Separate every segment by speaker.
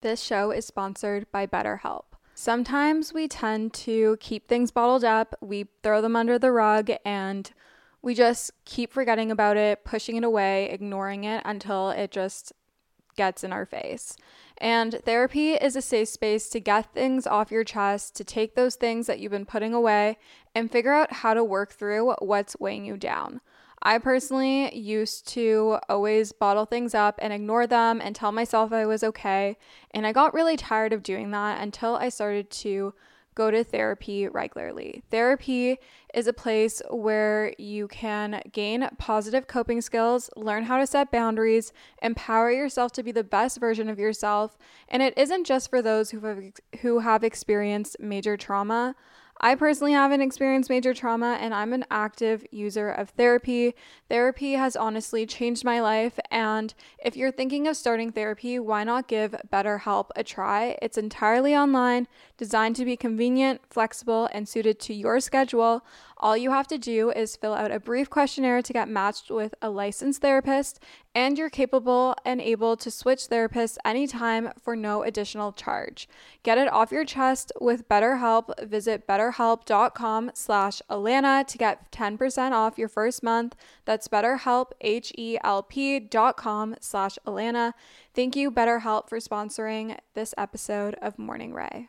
Speaker 1: This show is sponsored by BetterHelp. Sometimes we tend to keep things bottled up, we throw them under the rug, and we just keep forgetting about it, pushing it away, ignoring it until it just gets in our face. And therapy is a safe space to get things off your chest, to take those things that you've been putting away, and figure out how to work through what's weighing you down. I personally used to always bottle things up and ignore them and tell myself I was okay. And I got really tired of doing that until I started to go to therapy regularly. Therapy is a place where you can gain positive coping skills, learn how to set boundaries, empower yourself to be the best version of yourself. And it isn't just for those who have, who have experienced major trauma. I personally haven't experienced major trauma and I'm an active user of therapy. Therapy has honestly changed my life. And if you're thinking of starting therapy, why not give BetterHelp a try? It's entirely online, designed to be convenient, flexible, and suited to your schedule. All you have to do is fill out a brief questionnaire to get matched with a licensed therapist, and you're capable and able to switch therapists anytime for no additional charge. Get it off your chest with BetterHelp. Visit betterhelp.com slash Allana to get 10% off your first month. That's betterhelp, H-E-L-P dot com slash Allana. Thank you, BetterHelp, for sponsoring this episode of Morning Rae.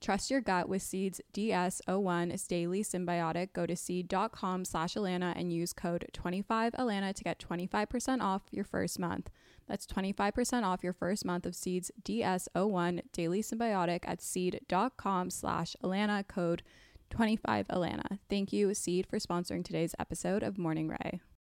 Speaker 1: Trust your gut with Seeds DS01 is daily synbiotic. Go to seed.com slash Allana and use code 25Allana to get 25% off your first month. That's 25% off your first month of Seeds DS01 Daily Synbiotic at seed.com slash Allana code 25Allana. Thank you, Seed, for sponsoring today's episode of Morning Rae.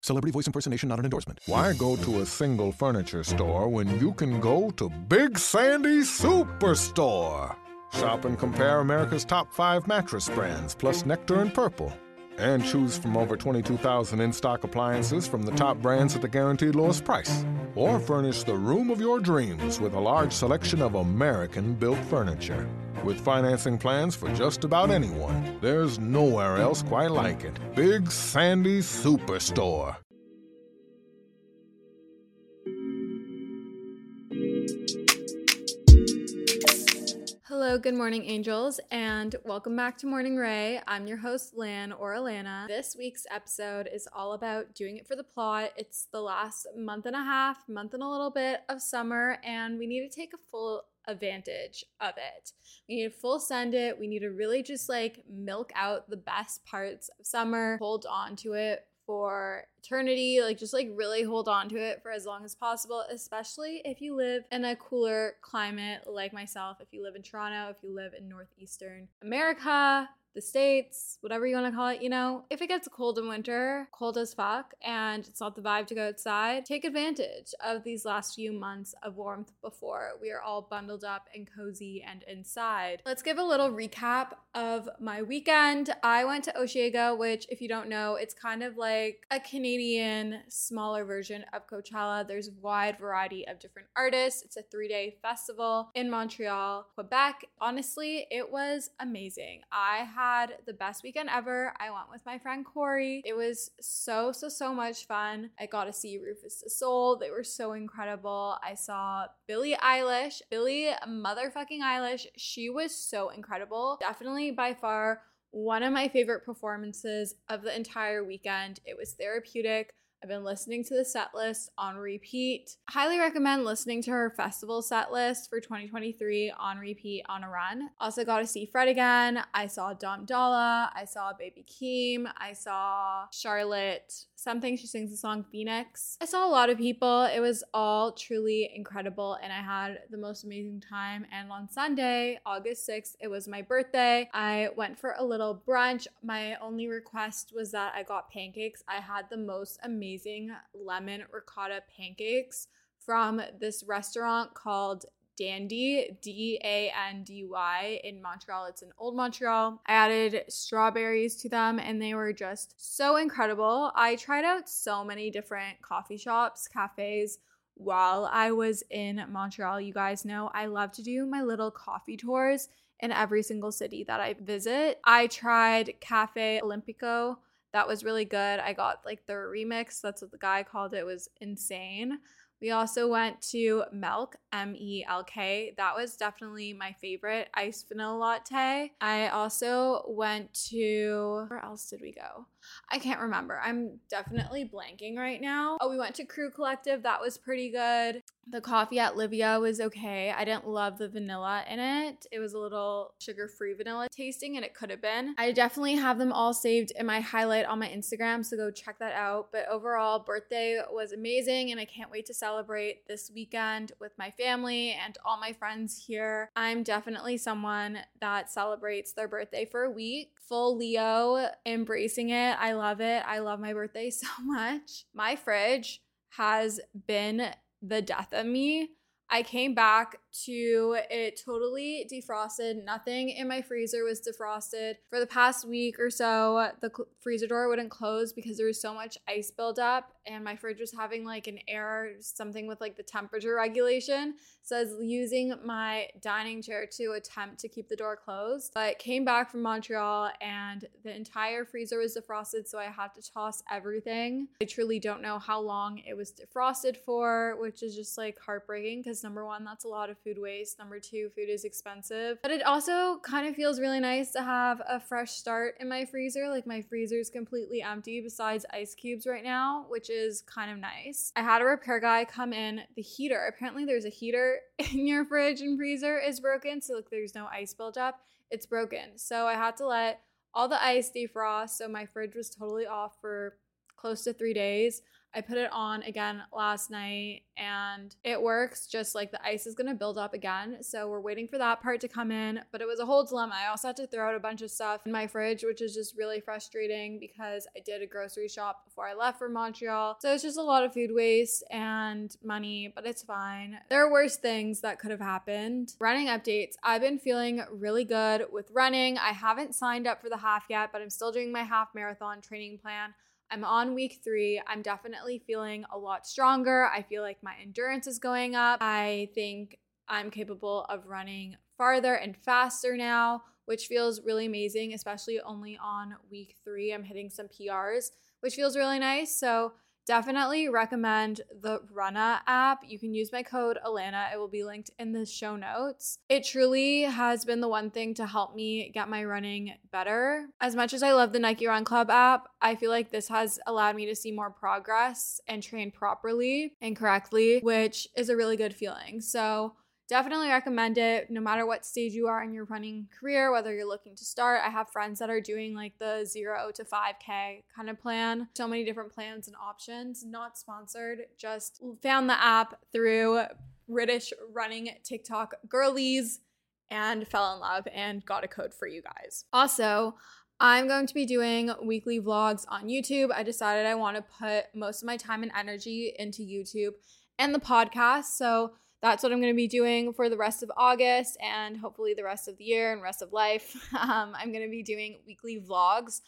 Speaker 2: Celebrity voice impersonation not an endorsement. Why go to a single furniture store when you can go to Big Sandy Superstore? Shop and compare America's top five mattress brands, plus Nectar and Purple. And choose from over 22,000 in stock appliances from the top brands at the guaranteed lowest price. Or furnish the room of your dreams with a large selection of American built furniture. With financing plans for just about anyone, there's nowhere else quite like it. Big Sandy Superstore.
Speaker 1: Hello, good morning, angels, and welcome back to Morning Rae. I'm your host, Lan or Allana. This week's episode is all about doing it for the plot. It's the last month and a half, month and a little bit of summer, and we need to take a full advantage of it. We need to full send it. We need to really just like milk out the best parts of summer, hold on to it for eternity, like just like really hold on to it for as long as possible, especially if you live in a cooler climate like myself, if you live in Toronto, if you live in northeastern America, the States, whatever you want to call it, you know, if it gets cold in winter, cold as fuck, and it's not the vibe to go outside, take advantage of these last few months of warmth before we are all bundled up and cozy and inside. Let's give a little recap of my weekend. I went to Osheaga, which, if you don't know, it's kind of like a Canadian smaller version of Coachella. There's a wide variety of different artists. It's a three day festival in Montreal, Quebec. Honestly, it was amazing. I had the best weekend ever. I went with my friend Corey. It was so, so, so much fun. I got to see RÜFÜS DU SOL. They were so incredible. I saw Billie Eilish, Billie motherfucking Eilish. She was so incredible. Definitely by far one of my favorite performances of the entire weekend. It was therapeutic. I've been listening to the set list on repeat. Highly recommend listening to her festival set list for 2023 on repeat on a run. Also got to see Fred again. I saw Dom Dolla. I saw Baby Keem. I saw Charlotte something. She sings the song Phoenix. I saw a lot of people. It was all truly incredible and I had the most amazing time. And on Sunday, August 6th, it was my birthday. I went for a little brunch. My only request was that I got pancakes. I had the most amazing lemon ricotta pancakes from this restaurant called Dandy, D A N D Y, in Montreal. It's in Old Montreal. I added strawberries to them and they were just so incredible. I tried out so many different coffee shops, cafes while I was in Montreal. You guys know I love to do my little coffee tours in every single city that I visit. I tried Cafe Olimpico. That was really good. I got like the remix. That's what the guy called it. it was insane. We also went to Melk, M E L K. That was definitely my favorite iced vanilla latte. I also went to, where else did we go? I can't remember. I'm definitely blanking right now. Oh, we went to Crew Collective. That was pretty good. The coffee at Livia was okay. I didn't love the vanilla in it. It was a little sugar free vanilla tasting, and it could have been. I definitely have them all saved in my highlight on my Instagram, so go check that out. But overall, birthday was amazing, and I can't wait to celebrate this weekend with my family and all my friends here. I'm definitely someone that celebrates their birthday for a week. Full Leo, embracing it. I love it. I love my birthday so much. My fridge has been the death of me. I came back to it totally defrosted. Nothing in my freezer was defrosted. For the past week or so, the cl- freezer door wouldn't close because there was so much ice buildup, and my fridge was having like an error, something with like the temperature regulation. So I was using my dining chair to attempt to keep the door closed. But came back from Montreal, and the entire freezer was defrosted, so I had to toss everything. I truly don't know how long it was defrosted for, which is just like heartbreaking because number one, that's a lot of food waste. Number two, food is expensive. But it also kind of feels really nice to have a fresh start in my freezer. Like my freezer is completely empty besides ice cubes right now, which is kind of nice. I had a repair guy come in. The heater, apparently there's a heater in your fridge and freezer is broken. So like there's no ice buildup. It's broken. So I had to let all the ice defrost. So my fridge was totally off for close to three days. I put it on again last night and it works just like the ice is gonna build up again. So we're waiting for that part to come in, but it was a whole dilemma. I also had to throw out a bunch of stuff in my fridge, which is just really frustrating because I did a grocery shop before I left for Montreal. So it's just a lot of food waste and money, but it's fine. There are worse things that could have happened. Running updates. I've been feeling really good with running. I haven't signed up for the half yet, but I'm still doing my half marathon training plan. I'm on week three. I'm definitely feeling a lot stronger. I feel like my endurance is going up. I think I'm capable of running farther and faster now, which feels really amazing, especially only on week three. I'm hitting some PRs, which feels really nice. So definitely recommend the Runna app. You can use my code Allana. It will be linked in the show notes. It truly has been the one thing to help me get my running better. As much as I love the Nike Run Club app, I feel like this has allowed me to see more progress and train properly and correctly, which is a really good feeling. So, definitely recommend it no matter what stage you are in your running career whether you're looking to start i have friends that are doing like the 0 to 5k kind of plan so many different plans and options not sponsored just found the app through british running tiktok girlies and fell in love and got a code for you guys also I'm going to be doing weekly vlogs on YouTube. I decided I want to put most of my time and energy into YouTube and the podcast. So that's what I'm going to be doing for the rest of August and hopefully the rest of the year and rest of life. Um, I'm going to be doing weekly vlogs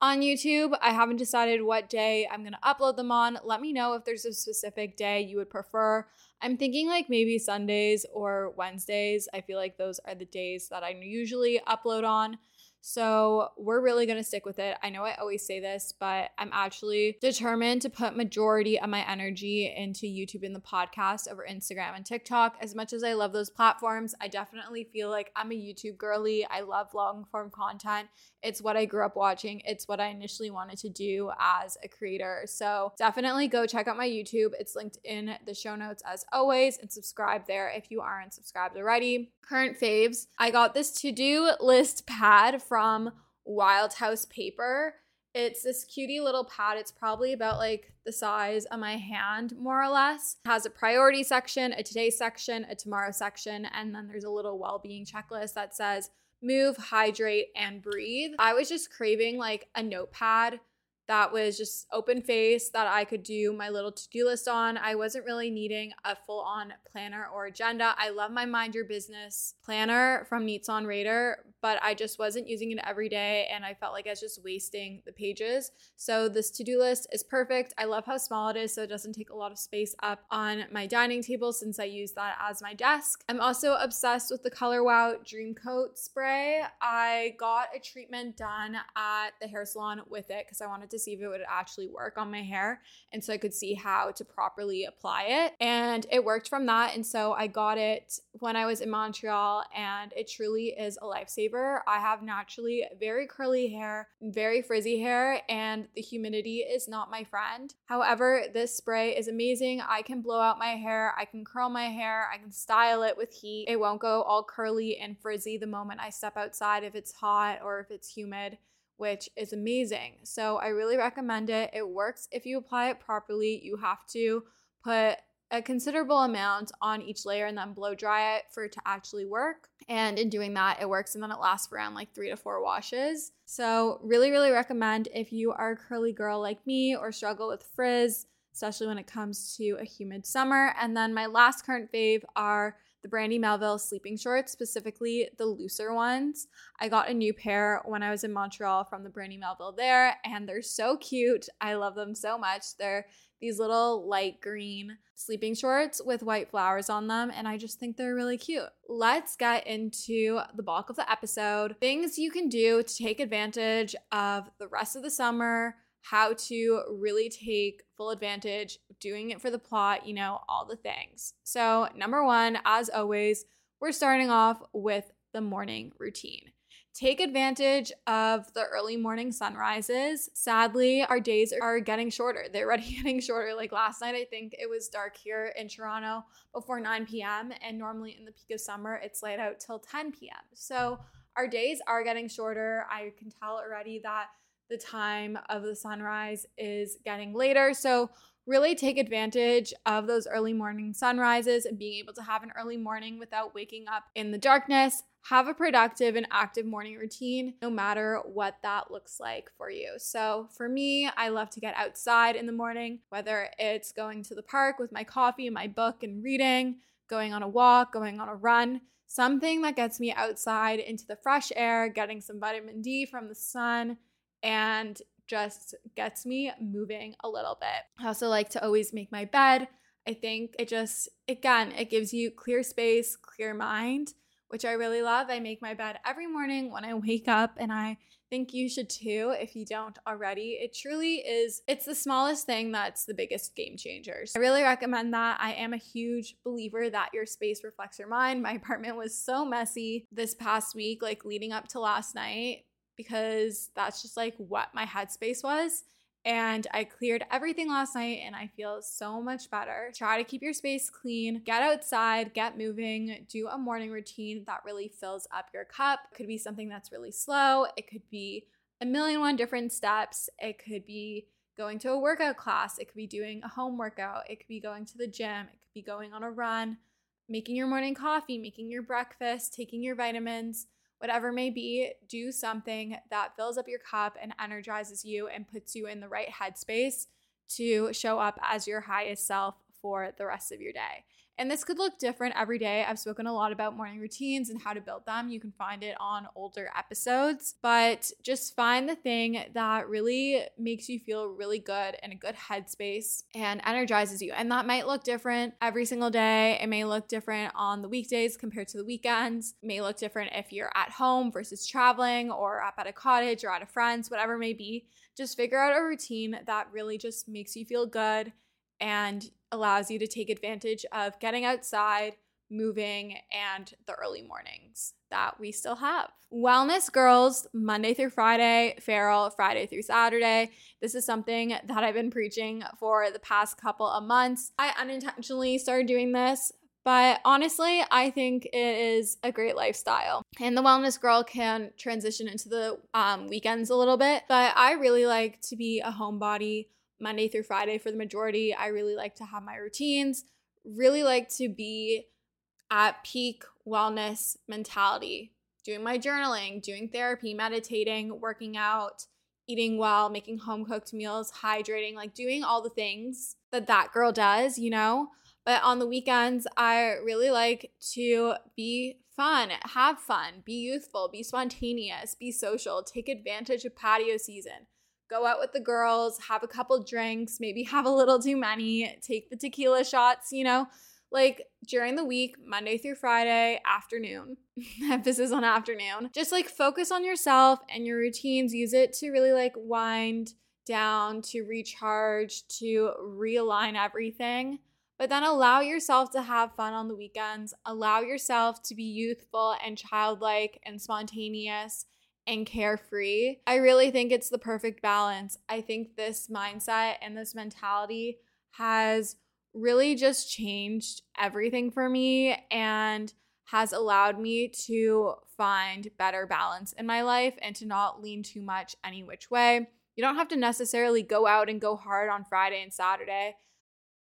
Speaker 1: on YouTube. I haven't decided what day I'm going to upload them on. Let me know if there's a specific day you would prefer. I'm thinking like maybe Sundays or Wednesdays. I feel like those are the days that I usually upload on. So we're really going to stick with it. I know I always say this, but I'm actually determined to put majority of my energy into YouTube and the podcast over Instagram and TikTok. As much as I love those platforms, I definitely feel like I'm a YouTube girly. I love long form content. It's what I grew up watching. It's what I initially wanted to do as a creator. So definitely go check out my YouTube. It's linked in the show notes as always and subscribe there if you aren't subscribed already. Current faves. I got this to-do list pad from Wild House Paper. It's this cutie little pad. It's probably about like the size of my hand, more or less. It has a priority section, a today section, a tomorrow section, and then there's a little well being checklist that says move, hydrate, and breathe. I was just craving like a notepad that was just open face that I could do my little to do list on. I wasn't really needing a full on planner or agenda. I love my Mind Your Business planner from Neats on Raider, but I just wasn't using it every day and I felt like I was just wasting the pages. So this to do list is perfect. I love how small it is, so it doesn't take a lot of space up on my dining table since I use that as my desk. I'm also obsessed with the Color Wow Dream Coat spray. I got a treatment done at the hair salon with it because I wanted to see if it would actually work on my hair. And so I could see how to properly apply it. And it worked from that. And so I got it when I was in Montreal, and it truly is a lifesaver. I have naturally very curly hair, very frizzy hair, and the humidity is not my friend. However, this spray is amazing. I can blow out my hair, I can curl my hair, I can style it with heat. It won't go all curly and frizzy the moment I step outside if it's hot or if it's humid which is amazing. So I really recommend it. It works if you apply it properly. You have to put a considerable amount on each layer and then blow dry it for it to actually work. And in doing that, it works and then it lasts around like three to four washes. So, really, really recommend if you are a curly girl like me or struggle with frizz, especially when it comes to a humid summer. And then my last current fave are the Brandy Melville sleeping shorts, specifically the looser ones. I got a new pair when I was in Montreal from the Brandy Melville there, and they're so cute. I love them so much. They're these little light green sleeping shorts with white flowers on them, and I just think they're really cute. Let's get into the bulk of the episode things you can do to take advantage of the rest of the summer how to really take full advantage, doing it for the plot, you know, all the things. So, number one, as always, we're starting off with the morning routine. Take advantage of the early morning sunrises. Sadly, our days are getting shorter. They're already getting shorter. Like last night, I think it was dark here in Toronto before 9 p.m. And normally in the peak of summer, it's light out till 10 p.m. So our days are getting shorter. I can tell already that the time of the sunrise is getting later. So, really take advantage of those early morning sunrises and being able to have an early morning without waking up in the darkness. Have a productive and active morning routine, no matter what that looks like for you. So, for me, I love to get outside in the morning, whether it's going to the park with my coffee, and my book, and reading, going on a walk, going on a run something that gets me outside into the fresh air, getting some vitamin D from the sun, and just gets me moving a little bit. I also like to always make my bed. I think it just, again, it gives you clear space, clear mind, which I really love. I make my bed every morning when I wake up, and I think you should too if you don't already. It truly is, it's the smallest thing that's the biggest game changers. I really recommend that. I am a huge believer that your space reflects your mind. My apartment was so messy this past week, like leading up to last night because that's just like what my headspace was. And I cleared everything last night and I feel so much better. Try to keep your space clean, get outside, get moving, do a morning routine that really fills up your cup. It could be something that's really slow, it could be a million one different steps, it could be going to a workout class, it could be doing a home workout, it could be going to the gym, it could be going on a run, making your morning coffee, making your breakfast, taking your vitamins whatever may be, do something that fills up your cup and energizes you and puts you in the right headspace to show up as your highest self for the rest of your day. And this could look different every day. I've spoken a lot about morning routines and how to build them. You can find it on older episodes, but just find the thing that really makes you feel really good in a good headspace and energizes you. And that might look different every single day. It may look different on the weekdays compared to the weekends. It may look different if you're at home versus traveling or up at a cottage or at a friend's, whatever it may be. Just figure out a routine that really just makes you feel good and allows you to take advantage of getting outside, moving, and the early mornings that we still have. Wellness Girls, Monday through Friday, Feral, Friday through Saturday. This is something that I've been preaching for the past couple of months. I unintentionally started doing this but honestly, I think it is a great lifestyle. And the wellness girl can transition into the um, weekends a little bit. But I really like to be a homebody Monday through Friday for the majority. I really like to have my routines, really like to be at peak wellness mentality, doing my journaling, doing therapy, meditating, working out, eating well, making home cooked meals, hydrating, like doing all the things that that girl does, you know? But on the weekends, I really like to be fun, have fun, be youthful, be spontaneous, be social, take advantage of patio season go out with the girls, have a couple drinks, maybe have a little too many, take the tequila shots, you know, like during the week, Monday through Friday, afternoon, emphasis on afternoon, just like focus on yourself and your routines. Use it to really like wind down, to recharge, to realign everything. But then allow yourself to have fun on the weekends. Allow yourself to be youthful and childlike and spontaneous and carefree. I really think it's the perfect balance. I think this mindset and this mentality has really just changed everything for me and has allowed me to find better balance in my life and to not lean too much any which way. You don't have to necessarily go out and go hard on Friday and Saturday.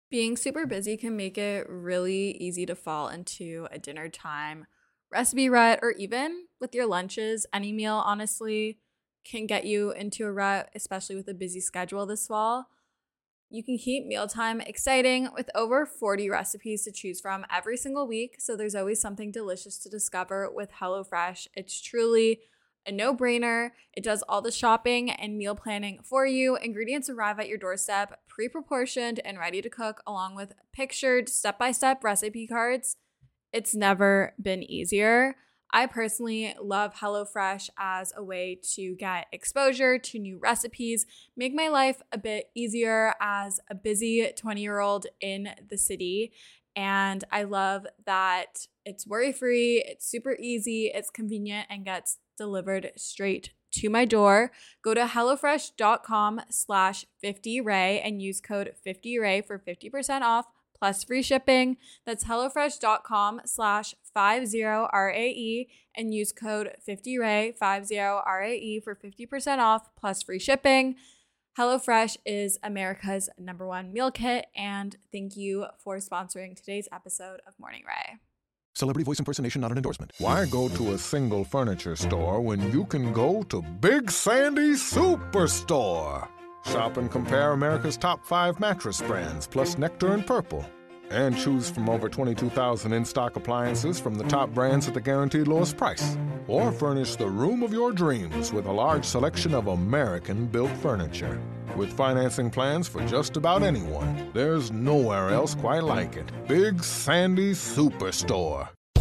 Speaker 1: Being super busy can make it really easy to fall into a dinner time recipe rut, or even with your lunches, any meal honestly can get you into a rut, especially with a busy schedule this fall. You can keep mealtime exciting with over 40 recipes to choose from every single week, so there's always something delicious to discover with HelloFresh. It's truly a no brainer. It does all the shopping and meal planning for you. Ingredients arrive at your doorstep, pre proportioned and ready to cook, along with pictured step by step recipe cards it's never been easier. I personally love HelloFresh as a way to get exposure to new recipes, make my life a bit easier as a busy 20 year old in the city. And I love that it's worry free, it's super easy, it's convenient, and gets delivered straight to my door. Go to HelloFresh.com slash 50RAE and use code 50RAE for 50% off plus free shipping. That's HelloFresh.com slash 50RAE and use code 50RAE, 50RAE for 50% off plus free shipping. HelloFresh is America's number one meal kit, and thank you for sponsoring today's episode of Morning Rae.
Speaker 2: Celebrity voice impersonation not an endorsement. Why go to a single furniture store when you can go to Big Sandy Superstore? Shop and compare America's top five mattress brands, plus Nectar and Purple. And choose from over 22,000 in stock appliances from the top brands at the guaranteed lowest price. Or furnish the room of your dreams with a large selection of American built furniture. With financing plans for just about anyone, there's nowhere else quite like it. Big Sandy Superstore.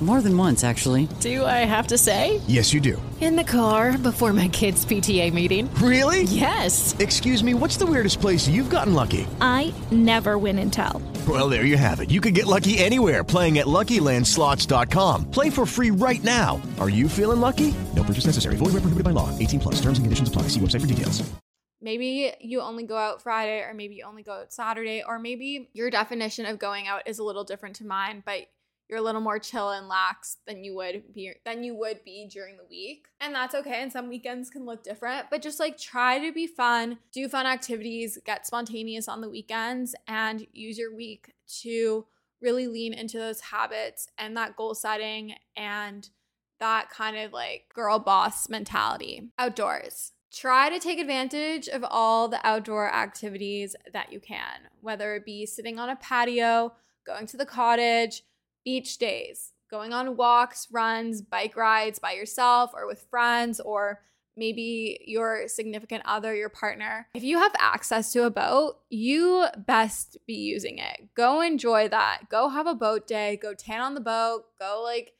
Speaker 3: More than once, actually.
Speaker 4: Do I have to say?
Speaker 5: Yes, you do.
Speaker 4: In the car before my kids' PTA meeting.
Speaker 5: Really?
Speaker 4: Yes.
Speaker 5: Excuse me, what's the weirdest place you've gotten lucky?
Speaker 6: I never win and tell.
Speaker 5: Well, there you have it. You can get lucky anywhere playing at LuckyLandSlots.com. Play for free right now. Are you feeling lucky? No purchase necessary. Void where prohibited by law. 18 plus. Terms and conditions apply. See website for details.
Speaker 1: Maybe you only go out Friday, or maybe you only go out Saturday, or maybe your definition of going out is a little different to mine, but you're a little more chill and lax than you would be than you would be during the week. And that's okay. And some weekends can look different, but just like try to be fun, do fun activities, get spontaneous on the weekends and use your week to really lean into those habits and that goal setting and that kind of like girl boss mentality. Outdoors. Try to take advantage of all the outdoor activities that you can, whether it be sitting on a patio, going to the cottage, beach days, going on walks, runs, bike rides by yourself or with friends, or maybe your significant other, your partner. If you have access to a boat, you best be using it. Go enjoy that. Go have a boat day, go tan on the boat, go like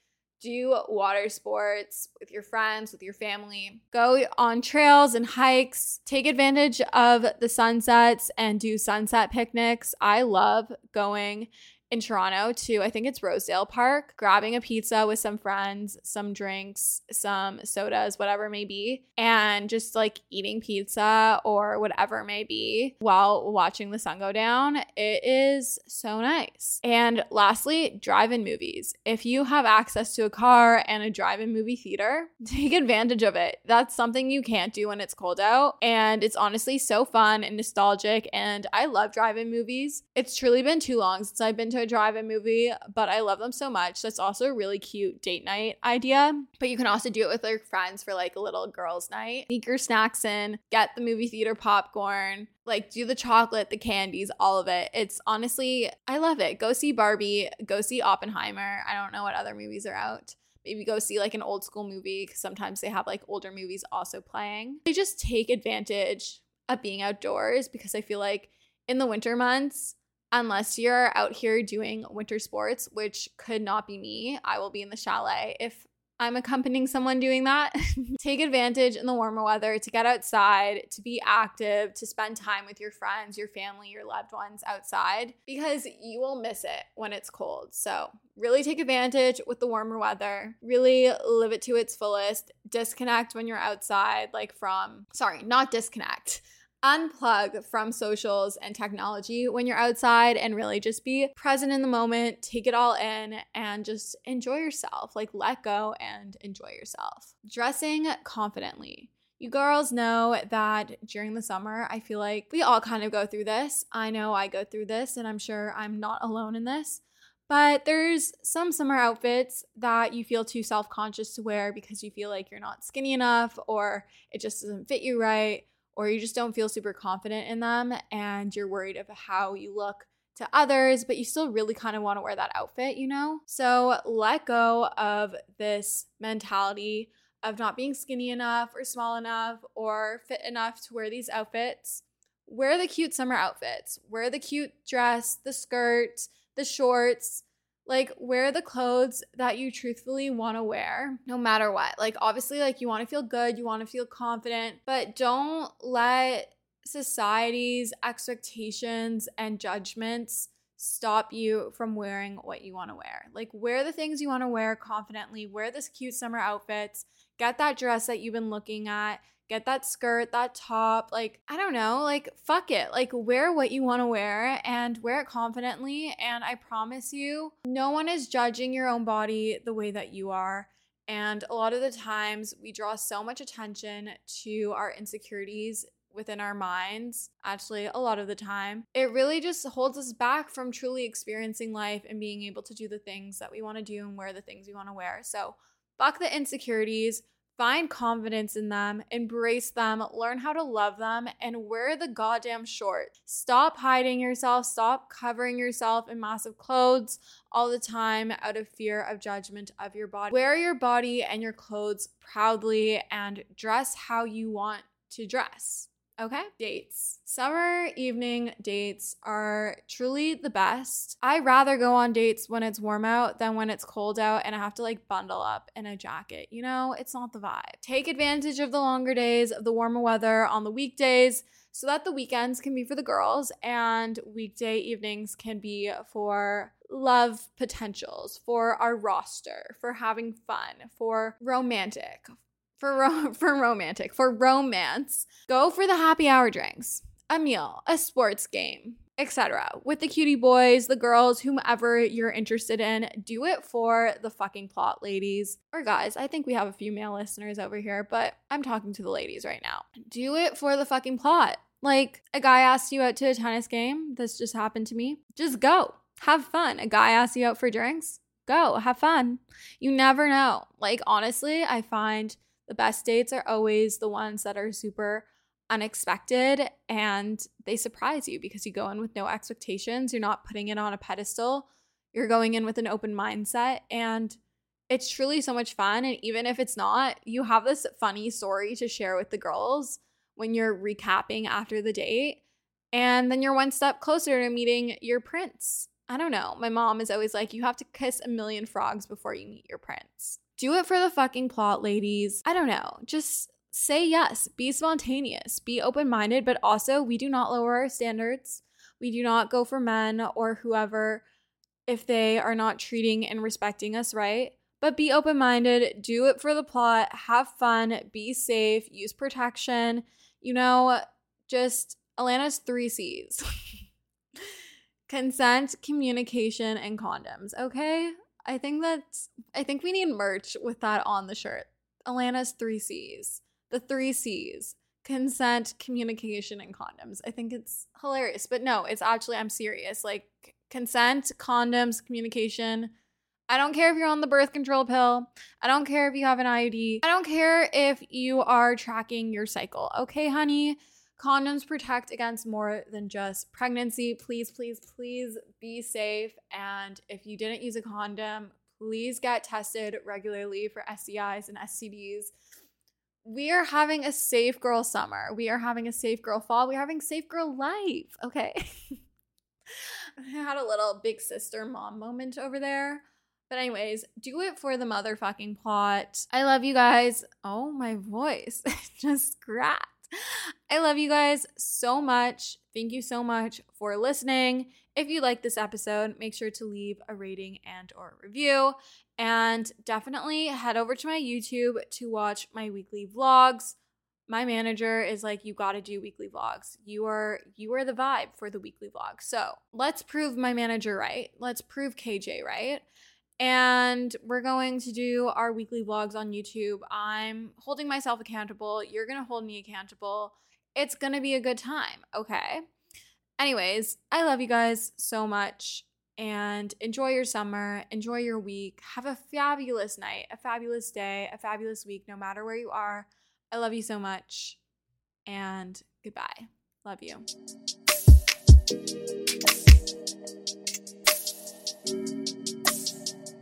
Speaker 1: do water sports with your friends, with your family. Go on trails and hikes. Take advantage of the sunsets and do sunset picnics. I love going in Toronto to, I think it's Rosedale Park, grabbing a pizza with some friends, some drinks, some sodas, whatever it may be, and just like eating pizza or whatever it may be while watching the sun go down. It is so nice. And lastly, drive in movies. If you have access to a car and a drive in movie theater, take advantage of it. That's something you can't do when it's cold out. And it's honestly so fun and nostalgic. And I love drive in movies. It's truly been too long since I've been to drive-in movie, but I love them so much. That's also a really cute date night idea. But you can also do it with your friends for like a little girls' night. Sneak your snacks in, get the movie theater popcorn, like do the chocolate, the candies, all of it. It's honestly, I love it. Go see Barbie, go see Oppenheimer. I don't know what other movies are out maybe go see like an old school movie because sometimes they have like older movies also playing. They just take advantage of being outdoors because I feel like in the winter months, unless you're out here doing winter sports, which could not be me. I will be in the chalet if I'm accompanying someone doing that. Take advantage in the warmer weather to get outside, to be active, to spend time with your friends, your family, your loved ones outside because you will miss it when it's cold. So, really take advantage with the warmer weather. Really live it to its fullest. Disconnect when you're outside, like from, sorry, not disconnect unplug from socials and technology when you're outside and really just be present in the moment, take it all in, and just enjoy yourself. Like, let go and enjoy yourself. Dressing confidently. You girls know that during the summer, I feel like we all kind of go through this. I know I go through this, and I'm sure I'm not alone in this. But there's some summer outfits that you feel too self conscious to wear because you feel like you're not skinny enough or it just doesn't fit you right or you just don't feel super confident in them and you're worried of how you look to others, but you still really kind of want to wear that outfit, you know? So let go of this mentality of not being skinny enough or small enough or fit enough to wear these outfits. Wear the cute summer outfits. Wear the cute dress, the skirt, the shorts, like wear the clothes that you truthfully want to wear no matter what. Like obviously like you want to feel good you want to feel confident but don't let society's expectations and judgments stop you from wearing what you want to wear. Like wear the things you want to wear confidently wear this cute summer outfits get that dress that you've been looking at get that skirt, that top. Like, I don't know, like, fuck it. Like, wear what you want to wear and wear it confidently. And I promise you, no one is judging your own body the way that you are. And a lot of the times, we draw so much attention to our insecurities within our minds, actually, a lot of the time. It really just holds us back from truly experiencing life and being able to do the things that we want to do and wear the things we want to wear. So, fuck the insecurities Find confidence in them, embrace them, learn how to love them, and wear the goddamn shorts. Stop hiding yourself, stop covering yourself in massive clothes all the time out of fear of judgment of your body. Wear your body and your clothes proudly and dress how you want to dress. Okay, dates. Summer evening dates are truly the best. I rather go on dates when it's warm out than when it's cold out and I have to like bundle up in a jacket. You know, it's not the vibe. Take advantage of the longer days of the warmer weather on the weekdays so that the weekends can be for the girls and weekday evenings can be for love potentials, for our roster, for having fun, for romantic, for ro- for romantic, for romance, go for the happy hour drinks, a meal, a sports game, etc. With the cutie boys, the girls, whomever you're interested in, do it for the fucking plot, ladies or guys. I think we have a few male listeners over here, but I'm talking to the ladies right now. Do it for the fucking plot. Like a guy asks you out to a tennis game, this just happened to me. Just go. Have fun. A guy asks you out for drinks, go have fun. You never know. Like, honestly, I find the best dates are always the ones that are super unexpected and they surprise you because you go in with no expectations. You're not putting it on a pedestal. You're going in with an open mindset and it's truly so much fun. And even if it's not, you have this funny story to share with the girls when you're recapping after the date. And then you're one step closer to meeting your prince. I don't know. My mom is always like, you have to kiss a million frogs before you meet your prince. Do it for the fucking plot, ladies. I don't know. Just say yes. Be spontaneous. Be open minded, but also we do not lower our standards. We do not go for men or whoever if they are not treating and respecting us right. But be open minded, do it for the plot, have fun, be safe, use protection. You know, just Allana's three C's consent, communication, and condoms. Okay. I think that's, I think we need merch with that on the shirt. Allana's three C's. The three C's consent, communication, and condoms. I think it's hilarious. But no, it's actually, I'm serious. Like consent, condoms, communication, I don't care if you're on the birth control pill. I don't care if you have an IUD. I don't care if you are tracking your cycle. Okay, honey? Condoms protect against more than just pregnancy. Please, please, please be safe. And if you didn't use a condom, please get tested regularly for STIs and STDs. We are having a safe girl summer. We are having a safe girl fall. We're having safe girl life. Okay. I had a little big sister mom moment over there. But, anyways, do it for the motherfucking plot. I love you guys. Oh, my voice just cracked. I love you guys so much. Thank you so much for listening. If you like this episode, make sure to leave a rating and or review and definitely head over to my YouTube to watch my weekly vlogs. My manager is like you got to do weekly vlogs. You are you are the vibe for the weekly vlog. So, let's prove my manager right. Let's prove KJ right and we're going to do our weekly vlogs on YouTube. I'm holding myself accountable. You're going to hold me accountable. It's going to be a good time, okay? Anyways, I love you guys so much and enjoy your summer, enjoy your week. Have a fabulous night, a fabulous day, a fabulous week, no matter where you are. I love you so much and goodbye. Love you.